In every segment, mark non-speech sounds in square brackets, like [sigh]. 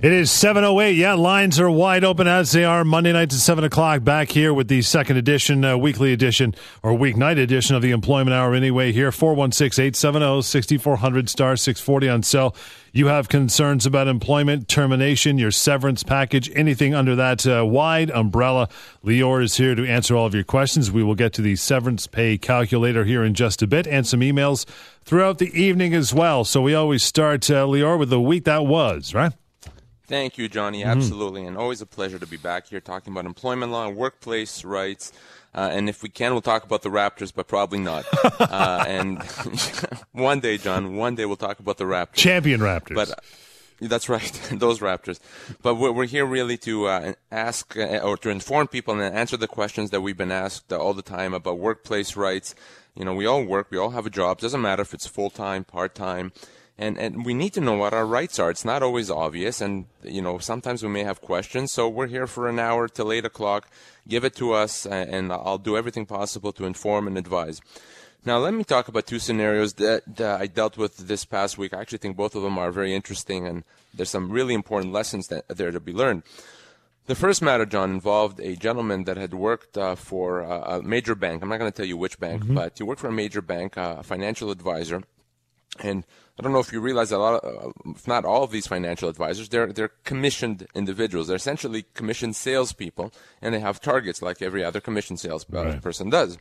It is 7.08. Yeah, lines are wide open as they are Monday nights at 7 o'clock back here with the second edition, uh, weekly edition, or weeknight edition of the Employment Hour anyway here. 416-870-6400 star 640 on cell. You have concerns about employment, termination, your severance package, anything under that uh, wide umbrella. Lior is here to answer all of your questions. We will get to the severance pay calculator here in just a bit and some emails throughout the evening as well. So we always start, uh, Lior, with the week that was, right? Thank you, Johnny. Mm-hmm. Absolutely. And always a pleasure to be back here talking about employment law and workplace rights. Uh, and if we can, we'll talk about the Raptors, but probably not. [laughs] uh, and [laughs] one day, John, one day we'll talk about the Raptors. Champion Raptors. But uh, that's right, [laughs] those Raptors. But we're, we're here really to uh, ask uh, or to inform people and answer the questions that we've been asked all the time about workplace rights. You know, we all work, we all have a job. Doesn't matter if it's full time, part time and and we need to know what our rights are. It's not always obvious, and you know sometimes we may have questions. So we're here for an hour till eight o'clock. Give it to us, and I'll do everything possible to inform and advise. Now let me talk about two scenarios that, that I dealt with this past week. I actually think both of them are very interesting, and there's some really important lessons that there to be learned. The first matter, John, involved a gentleman that had worked uh, for a major bank. I'm not going to tell you which bank, mm-hmm. but he worked for a major bank, uh, a financial advisor, and I don't know if you realize a lot, of, uh, if not all of these financial advisors, they're they're commissioned individuals. They're essentially commissioned salespeople, and they have targets like every other commissioned salesperson right. does.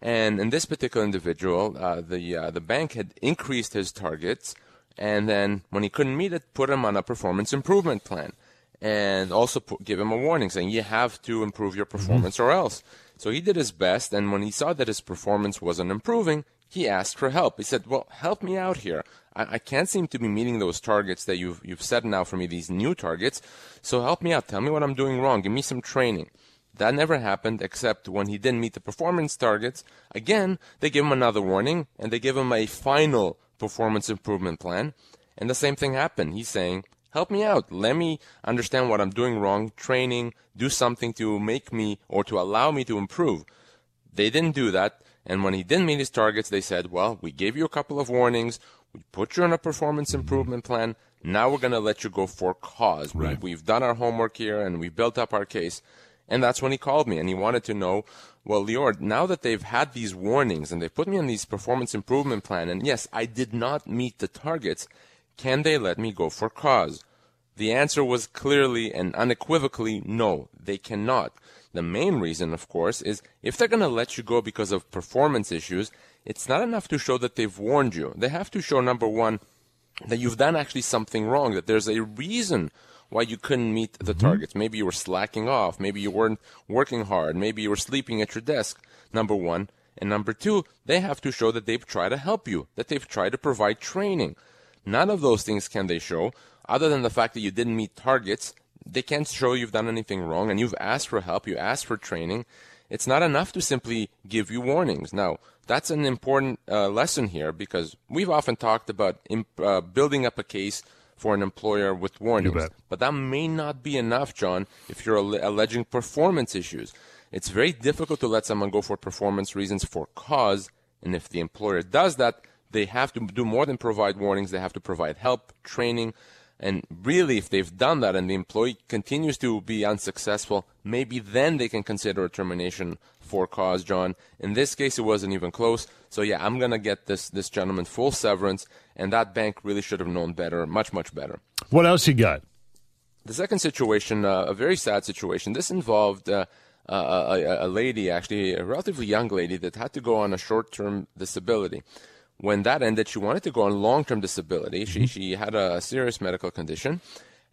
And in this particular individual, uh, the uh, the bank had increased his targets, and then when he couldn't meet it, put him on a performance improvement plan, and also put, give him a warning saying you have to improve your mm-hmm. performance mm-hmm. or else. So he did his best, and when he saw that his performance wasn't improving, he asked for help. He said, "Well, help me out here. I, I, can't seem to be meeting those targets that you've you've set now for me. These new targets. So help me out. Tell me what I'm doing wrong. Give me some training." That never happened, except when he didn't meet the performance targets. Again, they give him another warning, and they give him a final performance improvement plan. And the same thing happened. He's saying, help me out. Let me understand what I'm doing wrong. Training, do something to make me or to allow me to improve. They didn't do that. And when he didn't meet his targets, they said, well, we gave you a couple of warnings. We put you on a performance improvement plan. Now we're going to let you go for cause. Right. We, have done our homework here and we've built up our case. And that's when he called me and he wanted to know, well, Lior, now that they've had these warnings and they put me on these performance improvement plan, and yes, I did not meet the targets, can they let me go for cause? The answer was clearly and unequivocally no, they cannot. The main reason, of course, is if they're going to let you go because of performance issues, it's not enough to show that they've warned you. They have to show, number one, that you've done actually something wrong, that there's a reason why you couldn't meet the mm-hmm. targets. Maybe you were slacking off. Maybe you weren't working hard. Maybe you were sleeping at your desk, number one. And number two, they have to show that they've tried to help you, that they've tried to provide training. None of those things can they show, other than the fact that you didn't meet targets they can't show you've done anything wrong and you've asked for help, you asked for training. It's not enough to simply give you warnings. Now, that's an important uh, lesson here because we've often talked about imp- uh, building up a case for an employer with warnings. But that may not be enough, John, if you're al- alleging performance issues. It's very difficult to let someone go for performance reasons for cause. And if the employer does that, they have to do more than provide warnings. They have to provide help, training, and really, if they've done that and the employee continues to be unsuccessful, maybe then they can consider a termination for cause, John. In this case, it wasn't even close. So yeah, I'm gonna get this this gentleman full severance, and that bank really should have known better, much much better. What else you got? The second situation, uh, a very sad situation. This involved. Uh, a, a, lady, actually, a relatively young lady, that had to go on a short term disability when that ended, she wanted to go on long term disability. She, she had a serious medical condition.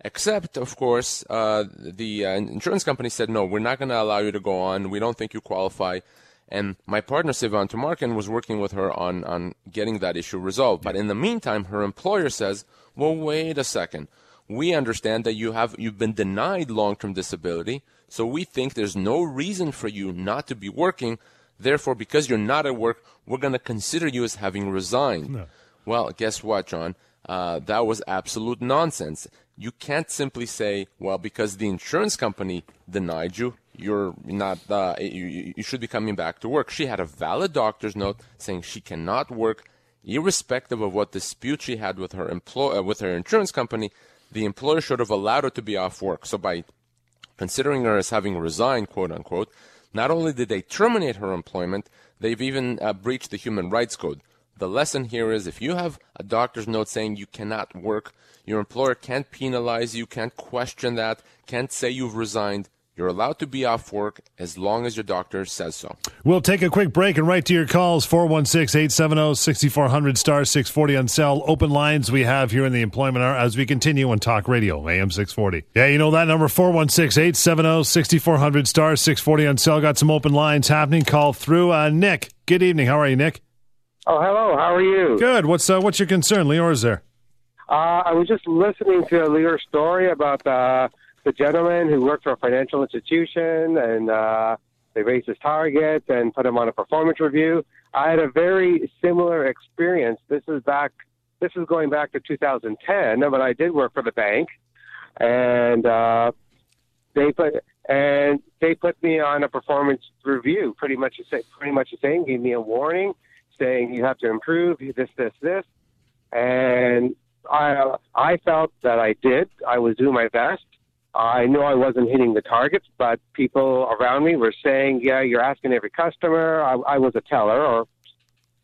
Except, of course, uh, the uh, insurance company said, no, we're not going to allow you to go on. We don't think you qualify. And my partner, Sivan Tumarkin, was working with her on, on getting that issue resolved. But in the meantime, her employer says, well, wait a second. We understand that you have, you've been denied long-term disability. So we think there's no reason for you not to be working. Therefore, because you're not at work, we're going to consider you as having resigned. No. Well, guess what, John? Uh, that was absolute nonsense. You can't simply say, well, because the insurance company denied you, you're not, uh, you, you should be coming back to work. She had a valid doctor's note saying she cannot work, irrespective of what dispute she had with her employ, uh, with her insurance company. the employer should have allowed her to be off work. So by considering her as having resigned, quote unquote, not only did they terminate her employment, they've even uh, breached the Human Rights Code. The lesson here is if you have a doctor's note saying you cannot work, your employer can't penalize you, can't question that, can't say you've resigned. You're allowed to be off work as long as your doctor says so. We'll take a quick break and right to your calls 416 870 6400 star 640 on cell. Open lines we have here in the employment hour as we continue on Talk Radio, AM 640. Yeah, you know that number 416 870 6400 star 640 on cell. Got some open lines happening. Call through. Uh, Nick, good evening. How are you, Nick? Oh, hello. How are you? Good. What's uh, what's your concern? Lior is there. Uh, I was just listening to Lior's story about the the gentleman who worked for a financial institution and uh, they raised his targets and put him on a performance review. I had a very similar experience. This is back. This is going back to 2010, but I did work for the bank, and uh, they put and they put me on a performance review. Pretty much, pretty much the same. Gave me a warning saying you have to improve this, this, this, and I I felt that I did. I was doing my best. I knew I wasn't hitting the targets, but people around me were saying, "Yeah, you're asking every customer." I, I was a teller or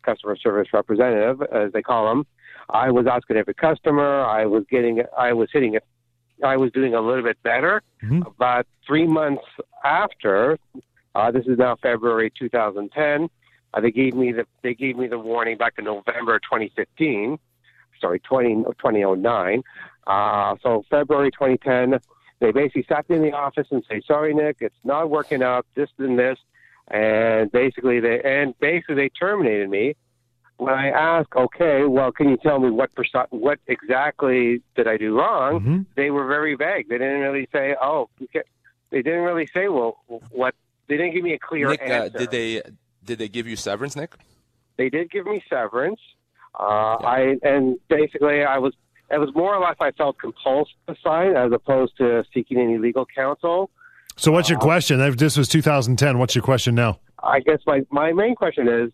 customer service representative, as they call them. I was asking every customer. I was getting. I was hitting it. I was doing a little bit better. Mm-hmm. But three months after, uh, this is now February 2010. Uh, they gave me the they gave me the warning back in November 2015. Sorry, 20, 2009. Uh, so February 2010, they basically sat me in the office and say, "Sorry, Nick, it's not working out. This and this," and basically they and basically they terminated me. When I asked, "Okay, well, can you tell me what percent, what exactly did I do wrong?" Mm-hmm. They were very vague. They didn't really say, "Oh," they didn't really say, "Well, what." They didn't give me a clear Nick, answer. Uh, did they did they give you severance, Nick? They did give me severance. Uh, yeah. I and basically I was it was more or less I felt compulsed to sign as opposed to seeking any legal counsel. So what's your uh, question? This was 2010. What's your question now? I guess my my main question is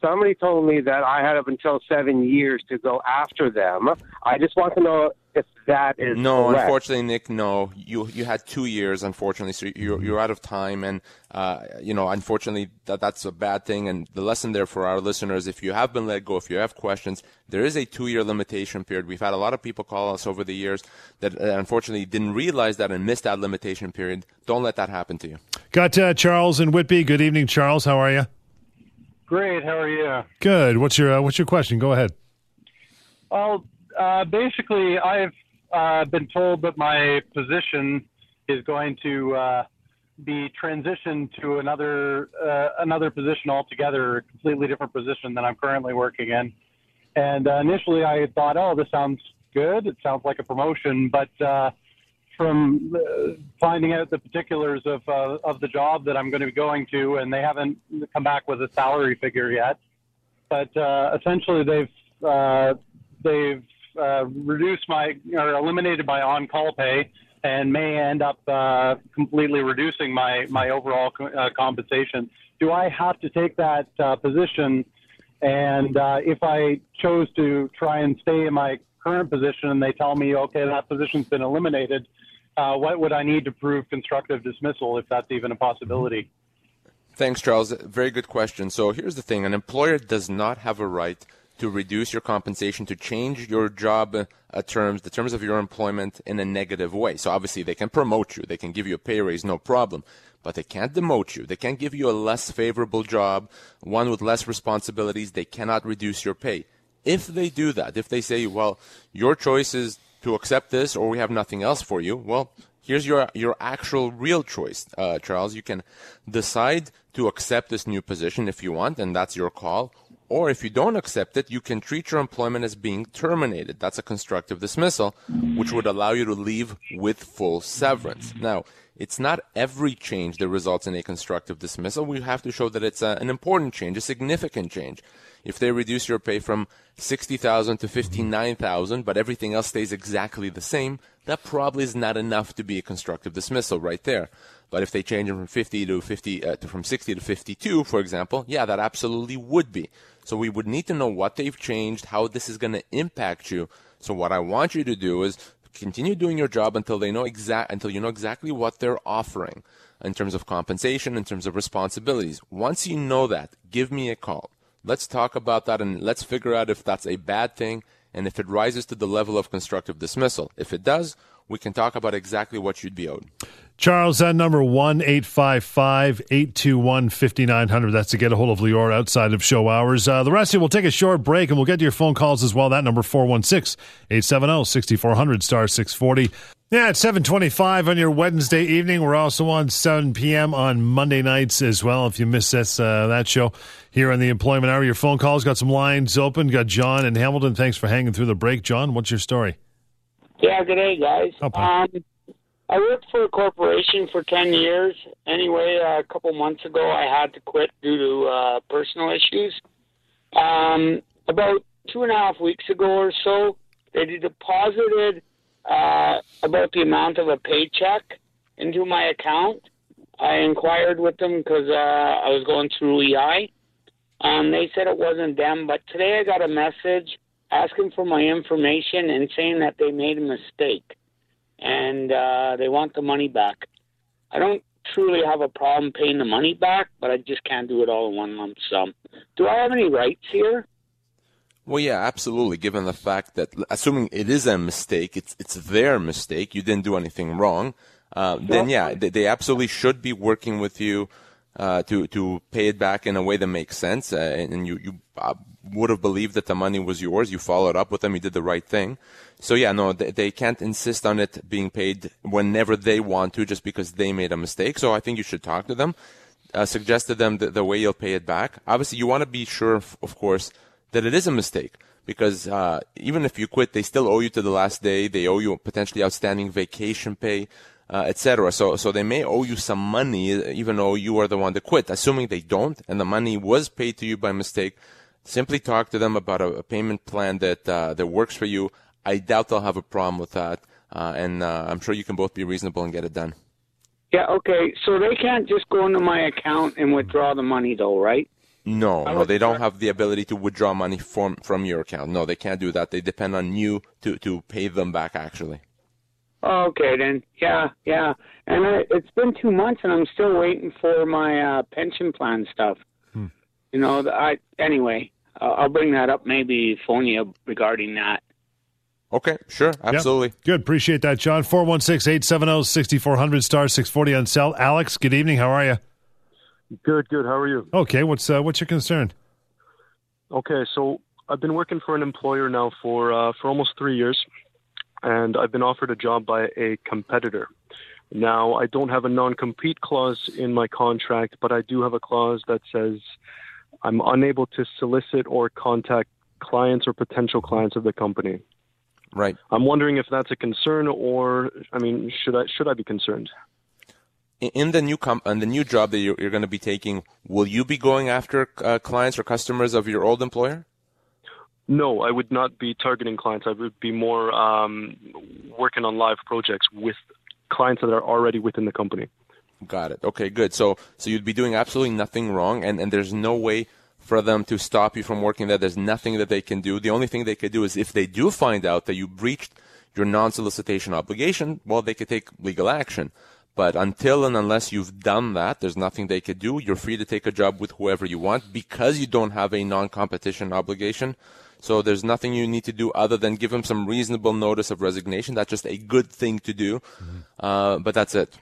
somebody told me that I had up until seven years to go after them. I just want to know if that is no. Correct. Unfortunately, Nick, no. You you had two years, unfortunately, so you're you're out of time, and uh, you know, unfortunately, that that's a bad thing. And the lesson there for our listeners: if you have been let go, if you have questions, there is a two-year limitation period. We've had a lot of people call us over the years that uh, unfortunately didn't realize that and missed that limitation period. Don't let that happen to you. Got uh, Charles and Whitby. Good evening, Charles. How are you? Great. How are you? Good. What's your uh, What's your question? Go ahead. Well, uh, basically, I've uh, been told that my position is going to uh, be transitioned to another uh, another position altogether, a completely different position than I'm currently working in. And uh, initially, I thought, oh, this sounds good. It sounds like a promotion, but from finding out the particulars of uh, of the job that I'm going to be going to, and they haven't come back with a salary figure yet. But uh, essentially, they've uh, they've uh, reduced my or eliminated my on-call pay, and may end up uh, completely reducing my my overall co- uh, compensation. Do I have to take that position? And if I chose to try and stay in my current position, and they tell me, okay, that position's been eliminated uh, what would I need to prove constructive dismissal if that's even a possibility? Thanks, Charles. Very good question. So here's the thing: an employer does not have a right to reduce your compensation, to change your job uh, terms, the terms of your employment in a negative way. So obviously they can promote you, they can give you a pay raise, no problem. But they can't demote you. They can't give you a less favorable job, one with less responsibilities. They cannot reduce your pay. If they do that, if they say, well, your choice is to accept this or we have nothing else for you, well, here's your your actual real choice, uh, Charles. You can decide to accept this new position if you want, and that's your call. Or if you don't accept it, you can treat your employment as being terminated. That's a constructive dismissal, which would allow you to leave with full severance. Now, it's not every change that results in a constructive dismissal. We have to show that it's a, an important change, a significant change if they reduce your pay from 60,000 to 59,000 but everything else stays exactly the same, that probably is not enough to be a constructive dismissal right there. But if they change it from 50 to 50 uh, to from 60 to 52, for example, yeah, that absolutely would be. So we would need to know what they've changed, how this is going to impact you. So what I want you to do is continue doing your job until they know exact until you know exactly what they're offering in terms of compensation, in terms of responsibilities. Once you know that, give me a call. Let's talk about that and let's figure out if that's a bad thing and if it rises to the level of constructive dismissal. If it does, we can talk about exactly what you'd be owed. Charles, that number one eight five five eight two one fifty nine hundred. That's to get a hold of Lior outside of show hours. Uh, the rest of you, we'll take a short break and we'll get to your phone calls as well. That number 416 870 6400 star 640. Yeah, it's 725 on your Wednesday evening. We're also on 7 p.m. on Monday nights as well. If you miss this, uh, that show here on the Employment Hour, your phone calls got some lines open. Got John and Hamilton. Thanks for hanging through the break. John, what's your story? Yeah, good day, guys. Oh, um, I worked for a corporation for 10 years. Anyway, uh, a couple months ago, I had to quit due to uh, personal issues. Um, about two and a half weeks ago or so, they deposited uh, about the amount of a paycheck into my account. I inquired with them because uh, I was going through EI. Um, they said it wasn't them, but today I got a message asking for my information and saying that they made a mistake and uh, they want the money back. I don't truly have a problem paying the money back, but I just can't do it all in one lump sum. Do I have any rights here? Well, yeah, absolutely. Given the fact that, assuming it is a mistake, it's it's their mistake. You didn't do anything wrong. Uh, then yeah, they, they, absolutely should be working with you uh, to to pay it back in a way that makes sense. Uh, and, you you uh, would have believed that the money was yours. You followed up with them. You did the right thing. So yeah, no, they, they can't insist on it being paid whenever they want to, just because they made a mistake. So I think you should talk to them, uh, suggest to them the, the way you'll pay it back. Obviously, you want to be sure, of, course that it is a mistake because uh, even if you quit, they still owe you to the last day. They owe you potentially outstanding vacation pay, uh, etc. So, so they may owe you some money, even though you are the one that quit. Assuming they don't, and the money was paid to you by mistake, simply talk to them about a, a payment plan that uh, that works for you. I doubt they'll have a problem with that, uh, and uh, I'm sure you can both be reasonable and get it done. Yeah. Okay. So they can't just go into my account and withdraw the money, though, right? No, no, they don't have the ability to withdraw money from from your account. No, they can't do that. They depend on you to to pay them back. Actually. Okay, then. Yeah, yeah. And I, it's been two months, and I'm still waiting for my uh, pension plan stuff. You know, I anyway. Uh, I'll bring that up. Maybe phone you regarding that. Okay, sure, absolutely. Yep. Good, appreciate that, John. 416-870-6400, star 640 on cell. Alex, good evening. How are you? Good, good. How are you? Okay, what's uh, what's your concern? Okay, so I've been working for an employer now for uh, for almost three years, and I've been offered a job by a competitor. Now, I don't have a non-compete clause in my contract, but I do have a clause that says I'm unable to solicit or contact clients or potential clients of the company. Right. I'm wondering if that's a concern, or I mean, should I should I be concerned? in the new com- in the new job that you're, you're going to be taking, will you be going after uh, clients or customers of your old employer? No, I would not be targeting clients. I would be more um, working on live projects with clients that are already within the company. Got it. Okay, good. So so you'd be doing absolutely nothing wrong, and, and there's no way for them to stop you from working there. There's nothing that they can do. The only thing they could do is if they do find out that you breached your non-solicitation obligation, well, they could take legal action. But until and unless you've done that, there's nothing they could do. You're free to take a job with whoever you want because you don't have a non-competition obligation. So there's nothing you need to do other than give them some reasonable notice of resignation. That's just a good thing to do. Mm-hmm. Uh, but that's it.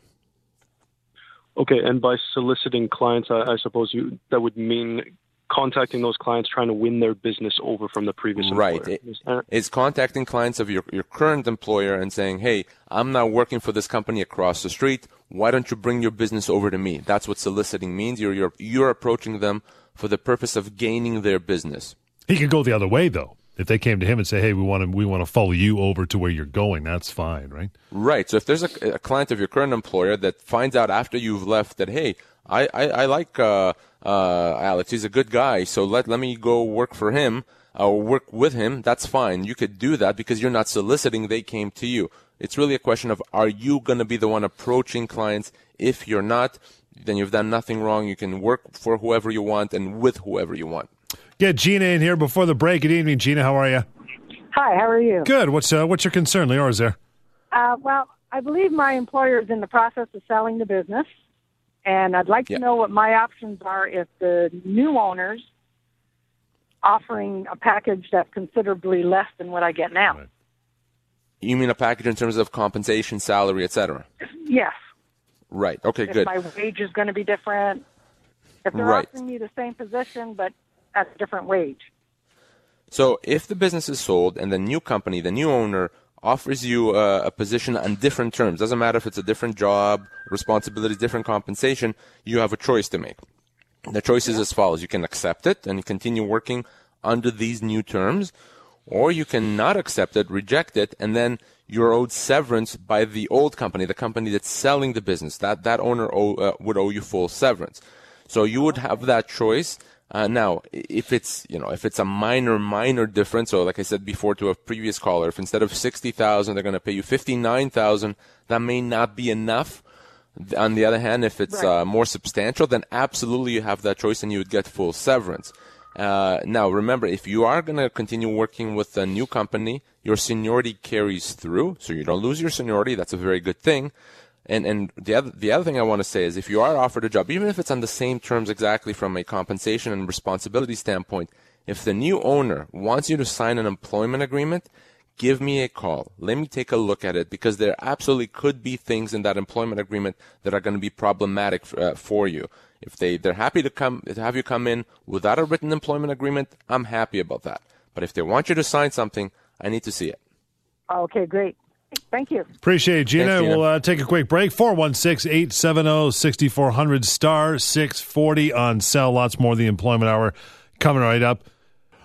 Okay, and by soliciting clients, I, I suppose you that would mean contacting those clients, trying to win their business over from the previous right. employer. Right. It's contacting clients of your, your current employer and saying, hey, I'm now working for this company across the street. Why don't you bring your business over to me? That's what soliciting means. You're, you're, you're approaching them for the purpose of gaining their business. He could go the other way, though. If they came to him and say, "Hey, we want to we want to follow you over to where you're going," that's fine, right? Right. So if there's a, a client of your current employer that finds out after you've left that, "Hey, I I, I like uh, uh, Alex. He's a good guy. So let let me go work for him or work with him. That's fine. You could do that because you're not soliciting. They came to you. It's really a question of are you going to be the one approaching clients? If you're not, then you've done nothing wrong. You can work for whoever you want and with whoever you want. Get Gina in here before the break. Good evening, Gina. How are you? Hi. How are you? Good. What's uh, what's your concern, Leora? Is there? Uh, well, I believe my employer is in the process of selling the business, and I'd like Yeah. to know what my options are if the new owners offering a package that's considerably less than what I get now. You mean a package in terms of compensation, salary, etc. Yes. Right. Okay. If Good. my wage is going to be different. If they're Right. offering me the same position but at a different wage. So if the business is sold and the new company, the new owner offers you a, a position on different terms, doesn't matter if it's a different job, responsibilities, different compensation, you have a choice to make. The choice is as follows. You can accept it and continue working under these new terms, or you can not accept it, reject it, and then you're owed severance by the old company, the company that's selling the business. That, that owner owe, uh, would owe you full severance. So you would have that choice. Uh, now, if it's you know if it's a minor minor difference, so like I said before to a previous caller, if instead of sixty thousand they're going to pay you fifty nine thousand, that may not be enough. On the other hand, if it's Right. uh, more substantial, then absolutely you have that choice and you would get full severance. Uh, now, remember, if you are going to continue working with a new company, your seniority carries through, so you don't lose your seniority. That's a very good thing. And and the other the other thing I want to say is if you are offered a job, even if it's on the same terms exactly from a compensation and responsibility standpoint, if the new owner wants you to sign an employment agreement, give me a call. Let me take a look at it because there absolutely could be things in that employment agreement that are going to be problematic uh, for you. If they they're happy to come to have you come in without a written employment agreement, I'm happy about that. But if they want you to sign something, I need to see it. Okay, great. Thank you. Appreciate it, Gina. Thanks, Gina. We'll uh, take a quick break. 416 870 6400 star 640 on cell. Lots more of the employment hour coming right up.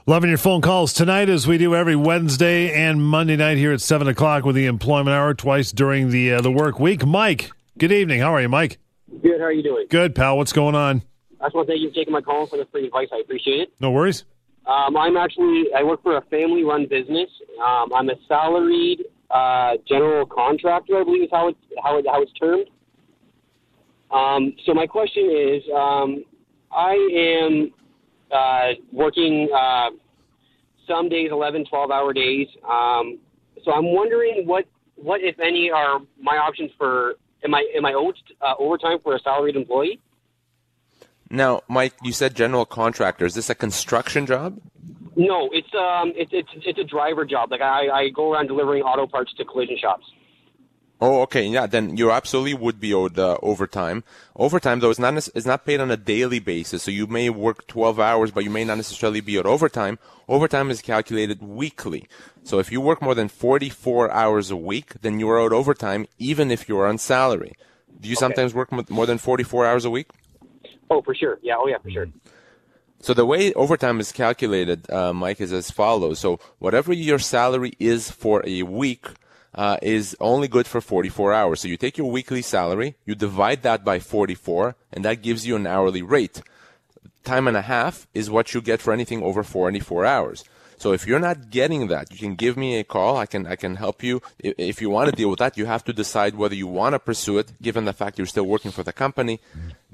Loving your phone calls tonight as we do every Wednesday and Monday night here at 7 o'clock with the employment hour twice during the, uh, the work week. Mike, good evening. How are you, Mike? Good. How are you doing? Good, pal. What's going on? I just want to thank you for taking my call for the free advice. I appreciate it. No worries. Um, I'm actually I work for a family-run business. Um, I'm a salaried uh, general contractor, I believe is how it's how it, how it's termed. Um, so my question is, um, I am uh, working uh, some days 11, 12 hour days. Um, so I'm wondering what what if any are my options for am I am I owed uh, overtime for a salaried employee? Now, Mike, you said general contractor. Is this a construction job? No, it's um, it's it's it's a driver job. Like I I go around delivering auto parts to collision shops. Oh, okay. Yeah, then you absolutely would be owed uh, overtime. Overtime, though, is not is not paid on a daily basis. So you may work 12 hours, but you may not necessarily be owed overtime. Overtime is calculated weekly. So if you work more than 44 hours a week, then you are owed overtime, even if you are on salary. Do you sometimes work more than 44 hours a week? Oh, for sure. Yeah. Oh, yeah, for sure. So the way overtime is calculated, uh, Mike, is as follows. So whatever your salary is for a week uh, is only good for 44 hours. So you take your weekly salary, you divide that by 44, and that gives you an hourly rate. Time and a half is what you get for anything over 44 hours. So if you're not getting that, you can give me a call. I can I can help you. If you want to deal with that, you have to decide whether you want to pursue it, given the fact you're still working for the company.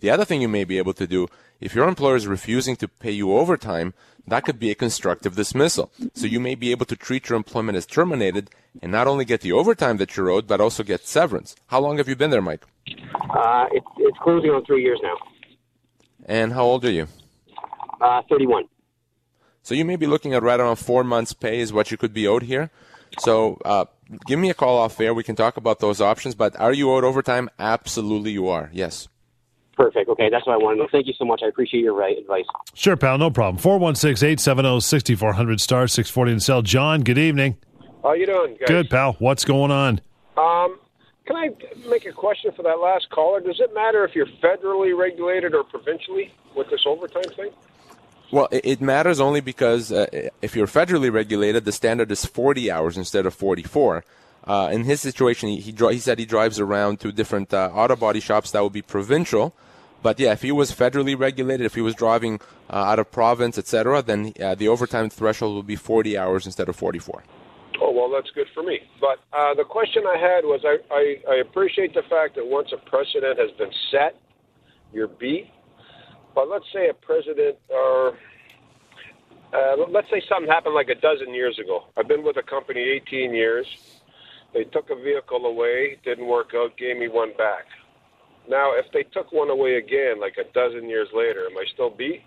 The other thing you may be able to do, if your employer is refusing to pay you overtime, that could be a constructive dismissal. So you may be able to treat your employment as terminated and not only get the overtime that you're owed, but also get severance. How long have you been there, Mike? Uh, it's it's closing on three years now. And how old are you? Uh, thirty-one. So you may be looking at right around four months' pay is what you could be owed here. So uh, give me a call off air. We can talk about those options. But are you owed overtime? Absolutely, you are. Yes. Perfect. Okay, that's what I wanted to know. Thank you so much. I appreciate your right advice. Sure, pal. No problem. 416 870 6400 star 640 and cell. John, good evening. How you doing, guys? Good, pal. What's going on? Um, can I make a question for that last caller? Does it matter if you're federally regulated or provincially with this overtime thing? Well, it, matters only because uh, if you're federally regulated, the standard is 40 hours instead of 44. Uh, in his situation, he he, dri- he said he drives around to different uh, auto body shops that would be provincial. But yeah, if he was federally regulated, if he was driving uh, out of province, etc., then uh, the overtime threshold would be 40 hours instead of 44. Oh well, that's good for me. But uh, the question I had was, I, I I appreciate the fact that once a precedent has been set, you're beat. But let's say a president or uh, let's say something happened like a dozen years ago. I've been with a company 18 years. They took a vehicle away, didn't work out, gave me one back. Now, if they took one away again, like a dozen years later, am I still beat?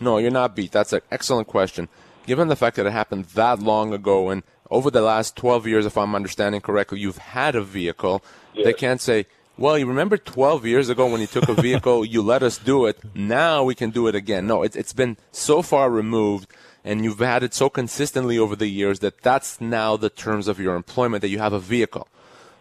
No, you're not beat. That's an excellent question. Given the fact that it happened that long ago and over the last 12 years, if I'm understanding correctly, you've had a vehicle, Yes. they can't say, well, you remember 12 years ago when you took a [laughs] vehicle, you let us do it. Now we can do it again. No, it's, it's been so far removed and you've had it so consistently over the years that that's now the terms of your employment that you have a vehicle.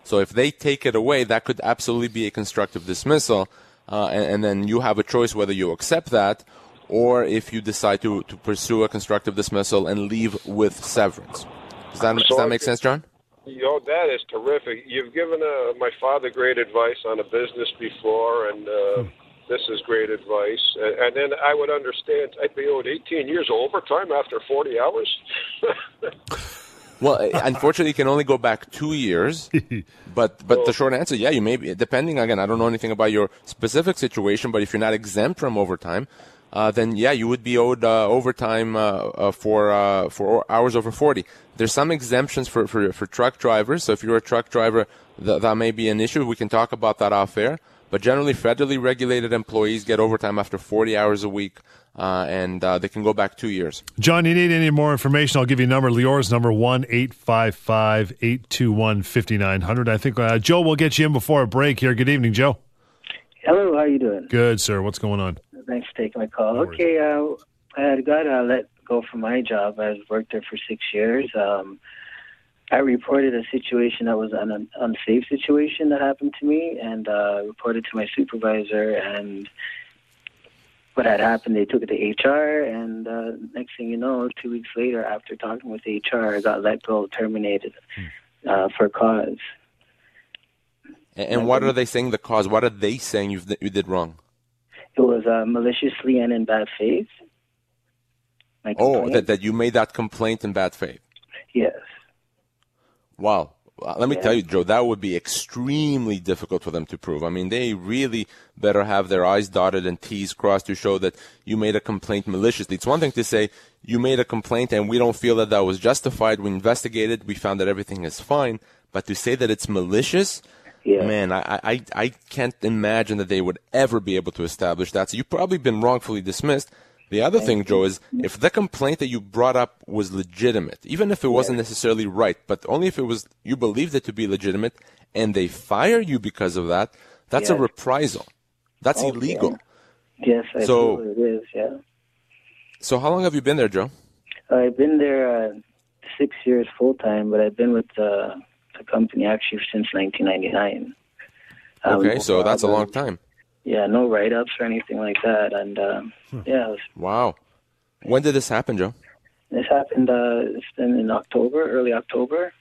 So if they take it away, that could absolutely be a constructive dismissal, uh, and, and then you have a choice whether you accept that or if you decide to, to pursue a constructive dismissal and leave with severance. Does that, does that make sense, John? Yo, that is terrific. You've given uh, my father great advice on a business before, and uh, this is great advice. And, and then I would understand I'd be owed 18 years of overtime after 40 hours. [laughs] Well, unfortunately, you can only go back two years. [laughs] But but the short answer, yeah, you may be depending. Again, I don't know anything about your specific situation, but if you're not exempt from overtime, uh, then yeah, you would be owed uh, overtime uh, uh, for uh, for hours over 40. There's some exemptions for, for for truck drivers. So if you're a truck driver, th- that may be an issue. We can talk about that off air. But generally, federally regulated employees get overtime after 40 hours a week, uh, and uh, they can go back two years. John, you need any more information? I'll give you a number. Lior's number one eight five five eight two one fifty nine hundred. I think uh, Joe will get you in before a break here. Good evening, Joe. Hello, how you doing? Good, sir. What's going on? Thanks for taking my call. No okay, uh, I got uh, let go for my job. I've worked there for six years. Um, I reported a situation that was an unsafe situation that happened to me, and uh, reported to my supervisor. And what had happened, they took it to HR, and uh, next thing you know, two weeks later, after talking with HR, I got let go, terminated uh, for cause. And, and what are they saying the cause? What are they saying you you did wrong? It was uh, maliciously and in bad faith. Oh, that, that you made that complaint in bad faith. yes. Wow. Well, Let me Yeah. tell you, Joe, that would be extremely difficult for them to prove. I mean, they really better have their I's dotted and T's crossed to show that you made a complaint maliciously. It's one thing to say you made a complaint and we don't feel that that was justified. We investigated. We found that everything is fine. But to say that it's malicious, Yeah. man, I, I, I can't imagine that they would ever be able to establish that. So you've probably been wrongfully dismissed. The other thing, Joe, is if the complaint that you brought up was legitimate, even if it wasn't necessarily right, but only if it was you believed it to be legitimate, and they fire you because of that, that's a reprisal. That's Oh, illegal. Yes, I So- it is. Yeah, So how long have you been there, Joe? I've been there uh, six years full time, but I've been with uh, the company actually since 1999. Um, Okay, so that's a long time. Yeah, no write ups or anything like that, and um, yeah, it was, Wow. When did this happen, Joe? this happened. Uh, it's been in October, early October.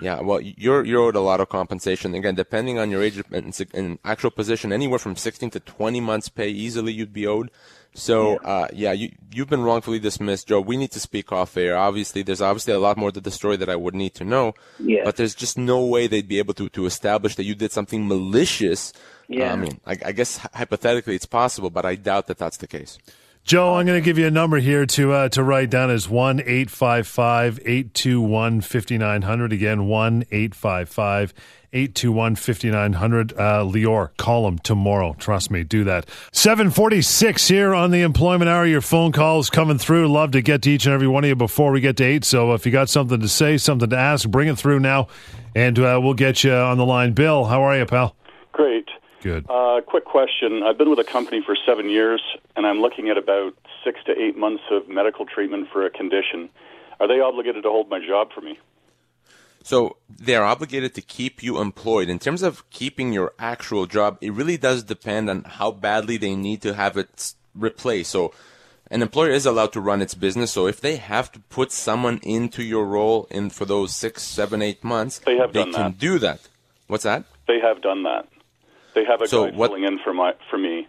Yeah, well, you're you're owed a lot of compensation. Again, depending on your age and, and actual position, anywhere from 16 to 20 months pay easily you'd be owed. So, uh, yeah, you you've been wrongfully dismissed, Joe. We need to speak off air. Obviously, there's obviously a lot more to the story that I would need to know. Yeah. But there's just no way they'd be able to to establish that you did something malicious. Yeah. I mean, I, I guess hypothetically it's possible, but I doubt that that's the case. Joe, I'm going to give you a number here to uh, to write down as one eight five five eight two one fifty nine hundred. Again, one eight five five eight two one fifty nine hundred. Uh, Lior, call him tomorrow. Trust me, do that. Seven forty six here on the Employment Hour. Your phone calls coming through. Love to get to each and every one of you before we get to eight. So if you got something to say, something to ask, bring it through now, and uh, we'll get you on the line. Bill, how are you, pal? Great. Good. Uh, quick question. I've been with a company for seven years, and I'm looking at about six to eight months of medical treatment for a condition. Are they obligated to hold my job for me? So they're obligated to keep you employed. In terms of keeping your actual job, it really does depend on how badly they need to have it replaced. So an employer is allowed to run its business. So if they have to put someone into your role in for those six, seven, eight months, They have done can that. do that. What's that? They have done that. They have a So guy what- filling in for my for me.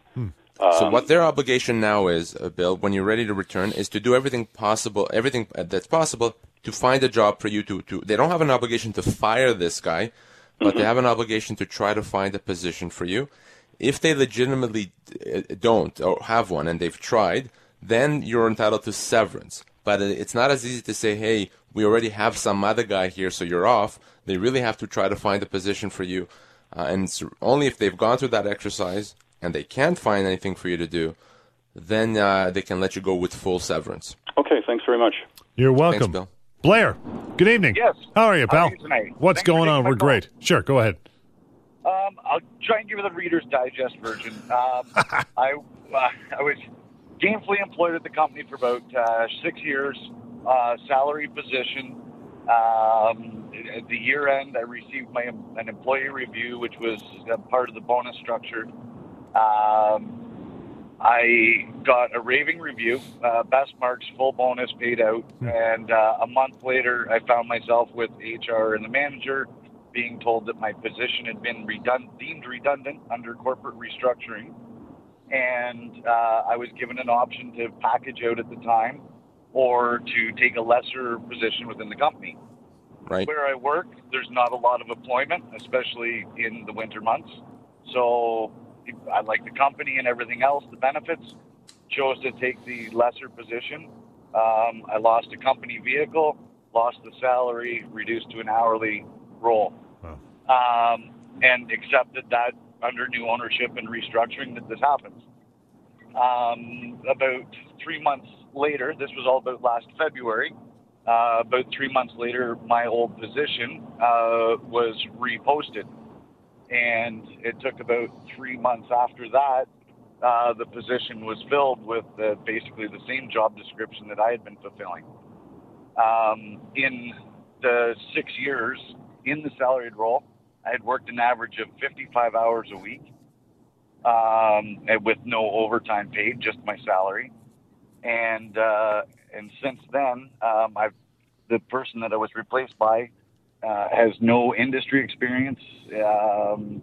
so Um, what their obligation now is, uh, Bill, when you're ready to return, is to do everything possible, everything uh, that's possible to find a job for you to, to they don't have an obligation to fire this guy, but they have an obligation to try to find a position for you. If they legitimately uh, don't or have one and they've tried, then you're entitled to severance. But it's not as easy to say, hey, we already have some other guy here, so you're off. They really have to try to find a position for you, uh, and it's only if they've gone through that exercise and they can't find anything for you to do, then uh, they can let you go with full severance. Okay, thanks very much. You're welcome. Thanks, Bill. Blair, good evening. Yes. How are you, How pal? are you tonight? What's Thanks going on? We're call. great. Sure, go ahead. Um, I'll try and give you the Reader's Digest version. Um, [laughs] I uh, I was gainfully employed at the company for about uh, six years, uh, salary position. Um, at the year end, I received my an employee review, which was a part of the bonus structure. Um, I got a raving review, uh, best marks, full bonus paid out, and uh, a month later, I found myself with HR and the manager being told that my position had been redund- deemed redundant under corporate restructuring, and uh, I was given an option to package out at the time or to take a lesser position within the company. Right. Where I work, there's not a lot of employment, especially in the winter months. So I like the company and everything else, the benefits. Chose to take the lesser position. Um, I lost a company vehicle, lost the salary, reduced to an hourly role, um, and accepted that under new ownership and restructuring that this happens. Um, about three months later, this was all about last February. Uh, about three months later, my old position uh, was reposted, and it took about three months after that. Uh, the position was filled with basically the same job description that I had been fulfilling. Um, in the six years in the salaried role, I had worked an average of 55 hours a week um, with no overtime paid, just my salary. And uh, and since then, um, I've the person that I was replaced by uh, has no industry experience um,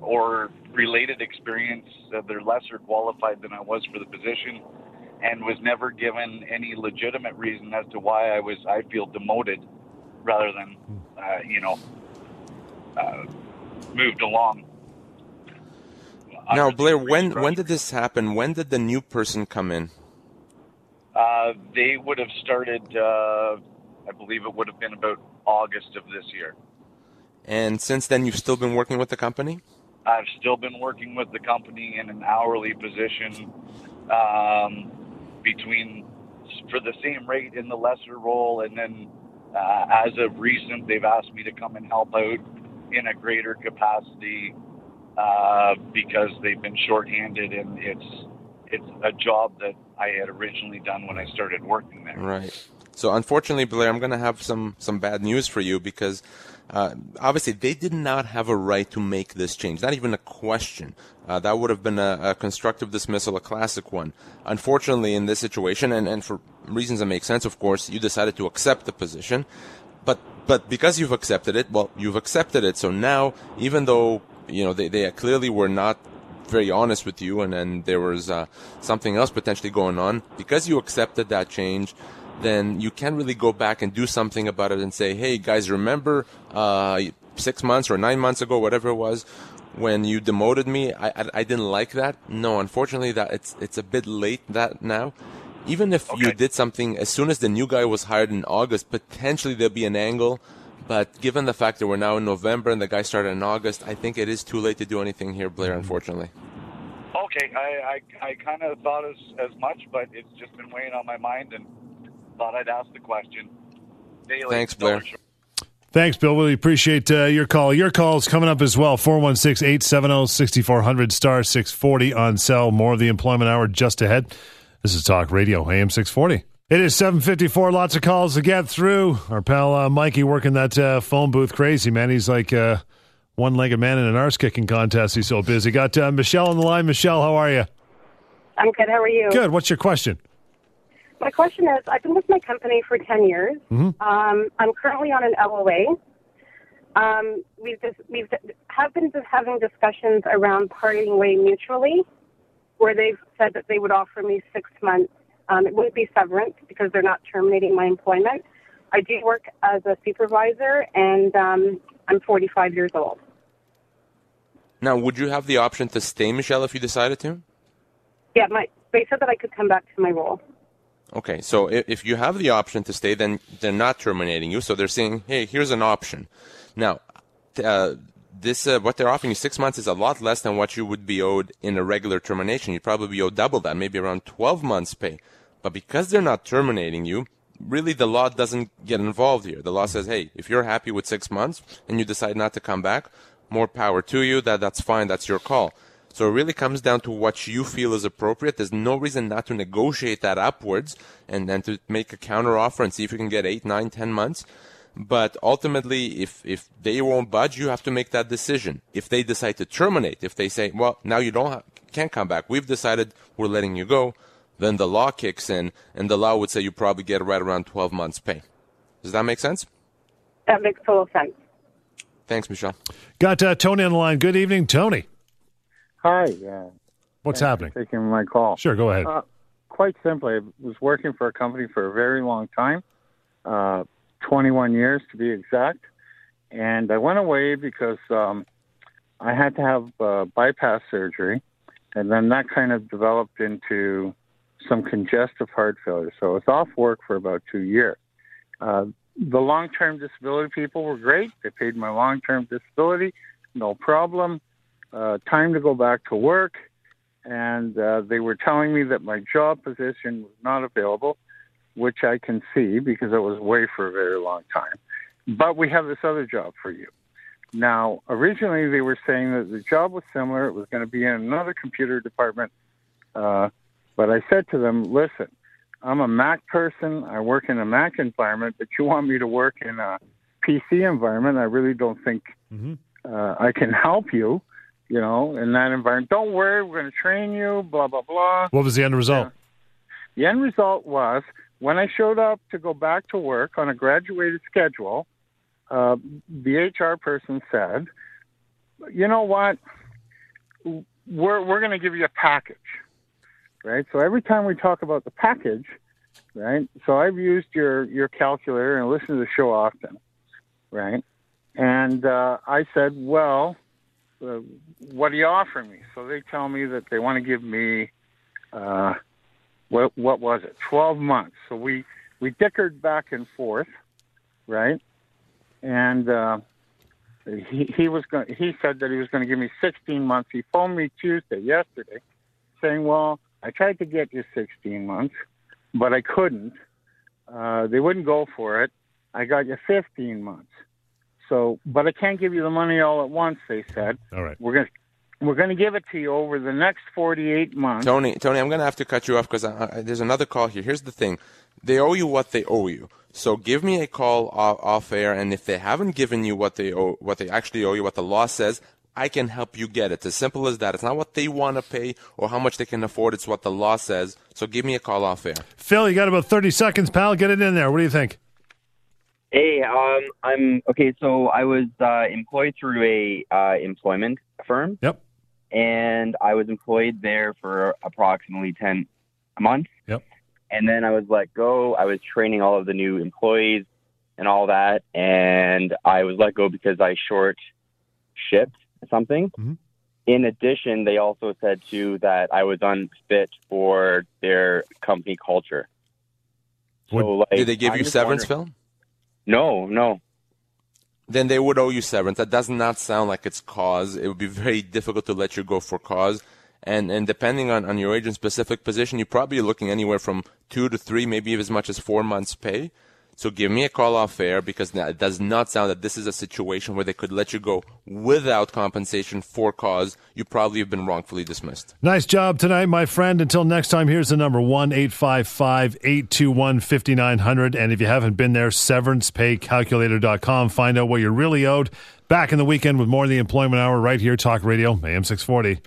or related experience. Uh, they're lesser qualified than I was for the position, and was never given any legitimate reason as to why I was I feel demoted rather than uh, you know uh, moved along. Now, Blair, when when did this happen? When did the new person come in? Uh, they would have started, uh, I believe it would have been about August of this year. And since then, you've still been working with the company? I've still been working with the company in an hourly position um, between for the same rate in the lesser role, and then uh, as of recent, they've asked me to come and help out in a greater capacity uh, because they've been shorthanded, and it's it's a job that I had originally done when I started working there. Right. So unfortunately, Blair, I'm going to have some some bad news for you because uh, obviously they did not have a right to make this change. Not even a question. Uh, that would have been a, a constructive dismissal, a classic one. Unfortunately, in this situation, and, and for reasons that make sense, of course, you decided to accept the position. But but because you've accepted it, well, you've accepted it. So now, even though you know they, they clearly were not very honest with you, and then there was uh, something else potentially going on. Because you accepted that change, then you can't really go back and do something about it and say, "Hey, guys, remember uh, six months or nine months ago, whatever it was, when you demoted me? I, I, I didn't like that." No, unfortunately, that it's it's a bit late that now. Even if you did something as soon as the new guy was hired in August, potentially there'll be an angle. But given the fact that we're now in November and the guy started in August, I think it is too late to do anything here, Blair. Unfortunately. Okay, I I, I kind of thought as as much, but it's just been weighing on my mind, and thought I'd ask the question. Daily Thanks, Blair. Thanks, Bill. Really appreciate uh, your call. Your call's coming up as well. 416 870 6400 star 640 on cell. More of the employment hour just ahead. This is Talk Radio, AM 640. It is 754. Lots of calls to get through. Our pal uh, Mikey working that uh, phone booth crazy, man. He's like uh, one legged man in an arse kicking contest. He's so busy. Got uh, Michelle on the line. Michelle, how are you? I'm good. How are you? Good. What's your question? My question is I've been with my company for 10 years. Mhm. Um, I'm currently on an LOA. Um, we've just, we've have been just having discussions around parting way mutually, where they've said that they would offer me six months. Um, it wouldn't be severance because they're not terminating my employment. I do work as a supervisor, and um, I'm 45 years old. Now, would you have the option to stay, Michelle, if you decided to? Yeah, my they said that I could come back to my role. Okay, so if, if you have the option to stay, then they're not terminating you. So they're saying, hey, here's an option. Now, uh, this uh, what they're offering you six months is a lot less than what you would be owed in a regular termination. You'd probably be owed double that, maybe around 12 months pay. But because they're not terminating you, really the law doesn't get involved here. The law says, hey, if you're happy with six months and you decide not to come back, more power to you. That that's fine. That's your call. So it really comes down to what you feel is appropriate. There's no reason not to negotiate that upwards and then to make a counter offer and see if you can get eight, nine, ten months. But ultimately, if, if they won't budge, you have to make that decision. If they decide to terminate, if they say, well, now you don't have, can't come back, we've decided we're letting you go, then the law kicks in and the law would say you probably get right around 12 months pay. Does that make sense? That makes total sense. Thanks, Michelle. Got uh, Tony on the line. Good evening, Tony. Hi. Yeah. What's happening? for taking my call. Sure, go ahead. Uh, quite simply, I was working for a company for a very long time, uh, 21 years to be exact, and I went away because um, I had to have uh, bypass surgery, and then that kind of developed into some congestive heart failure. So I was off work for about two years. Uh, the long-term disability people were great. They paid my long-term disability, no problem. Uh, time to go back to work, and uh, they were telling me that my job position was not available, which I can see because I was away for a very long time. But we have this other job for you. Now, originally they were saying that the job was similar. It was going to be in another computer department. Uh, but I said to them, listen, I'm a Mac person. I work in a Mac environment, but you want me to work in a PC environment. I really don't think uh, I can help you, you know, in that environment. Don't worry, we're going to train you, blah, blah, blah. What was the end result? The end result was when I showed up to go back to work on a graduated schedule, uh, the HR person said, "You know what? We're we're going to give you a package, right? So every time we talk about the package, right? So I've used your your calculator and listened to the show often, right? And uh, I said, well, uh, what do you offer me? So they tell me that they want to give me, uh, what what was it? Twelve months. So we we dickered back and forth, right? And uh, he he was going. He said that he was going to give me 16 months. He phoned me Tuesday, yesterday, saying, "Well, I tried to get you 16 months, but I couldn't. Uh, they wouldn't go for it. I got you 15 months. So, but I can't give you the money all at once." They said. All right. We're going to we're going to give it to you over the next 48 months. Tony, Tony, I'm going to have to cut you off because there's another call here. Here's the thing: they owe you what they owe you. So give me a call off, off air, and if they haven't given you what they owe, what they actually owe you, what the law says, I can help you get it. It's as simple as that. It's not what they want to pay or how much they can afford. It's what the law says. So give me a call off air. Phil, you got about 30 seconds, pal. Get it in there. What do you think? Hey, um, I'm okay. So I was uh, employed through a uh, employment firm. Yep. And I was employed there for approximately ten months. Yep. And then I was let go. I was training all of the new employees and all that, and I was let go because I short shipped something. Mm-hmm. In addition, they also said too that I was unfit for their company culture. So, like, Did they give I'm you severance, wondering- Phil? No, no. Then they would owe you severance. That does not sound like it's cause. It would be very difficult to let you go for cause. And and depending on, on your agent's specific position, you're probably looking anywhere from two to three, maybe as much as four months' pay. So give me a call off air because it does not sound that this is a situation where they could let you go without compensation for cause. You probably have been wrongfully dismissed. Nice job tonight, my friend. Until next time, here's the number 1 855 821 5900. And if you haven't been there, severancepaycalculator.com. Find out what you're really owed. Back in the weekend with more of the employment hour right here, Talk Radio, AM 640.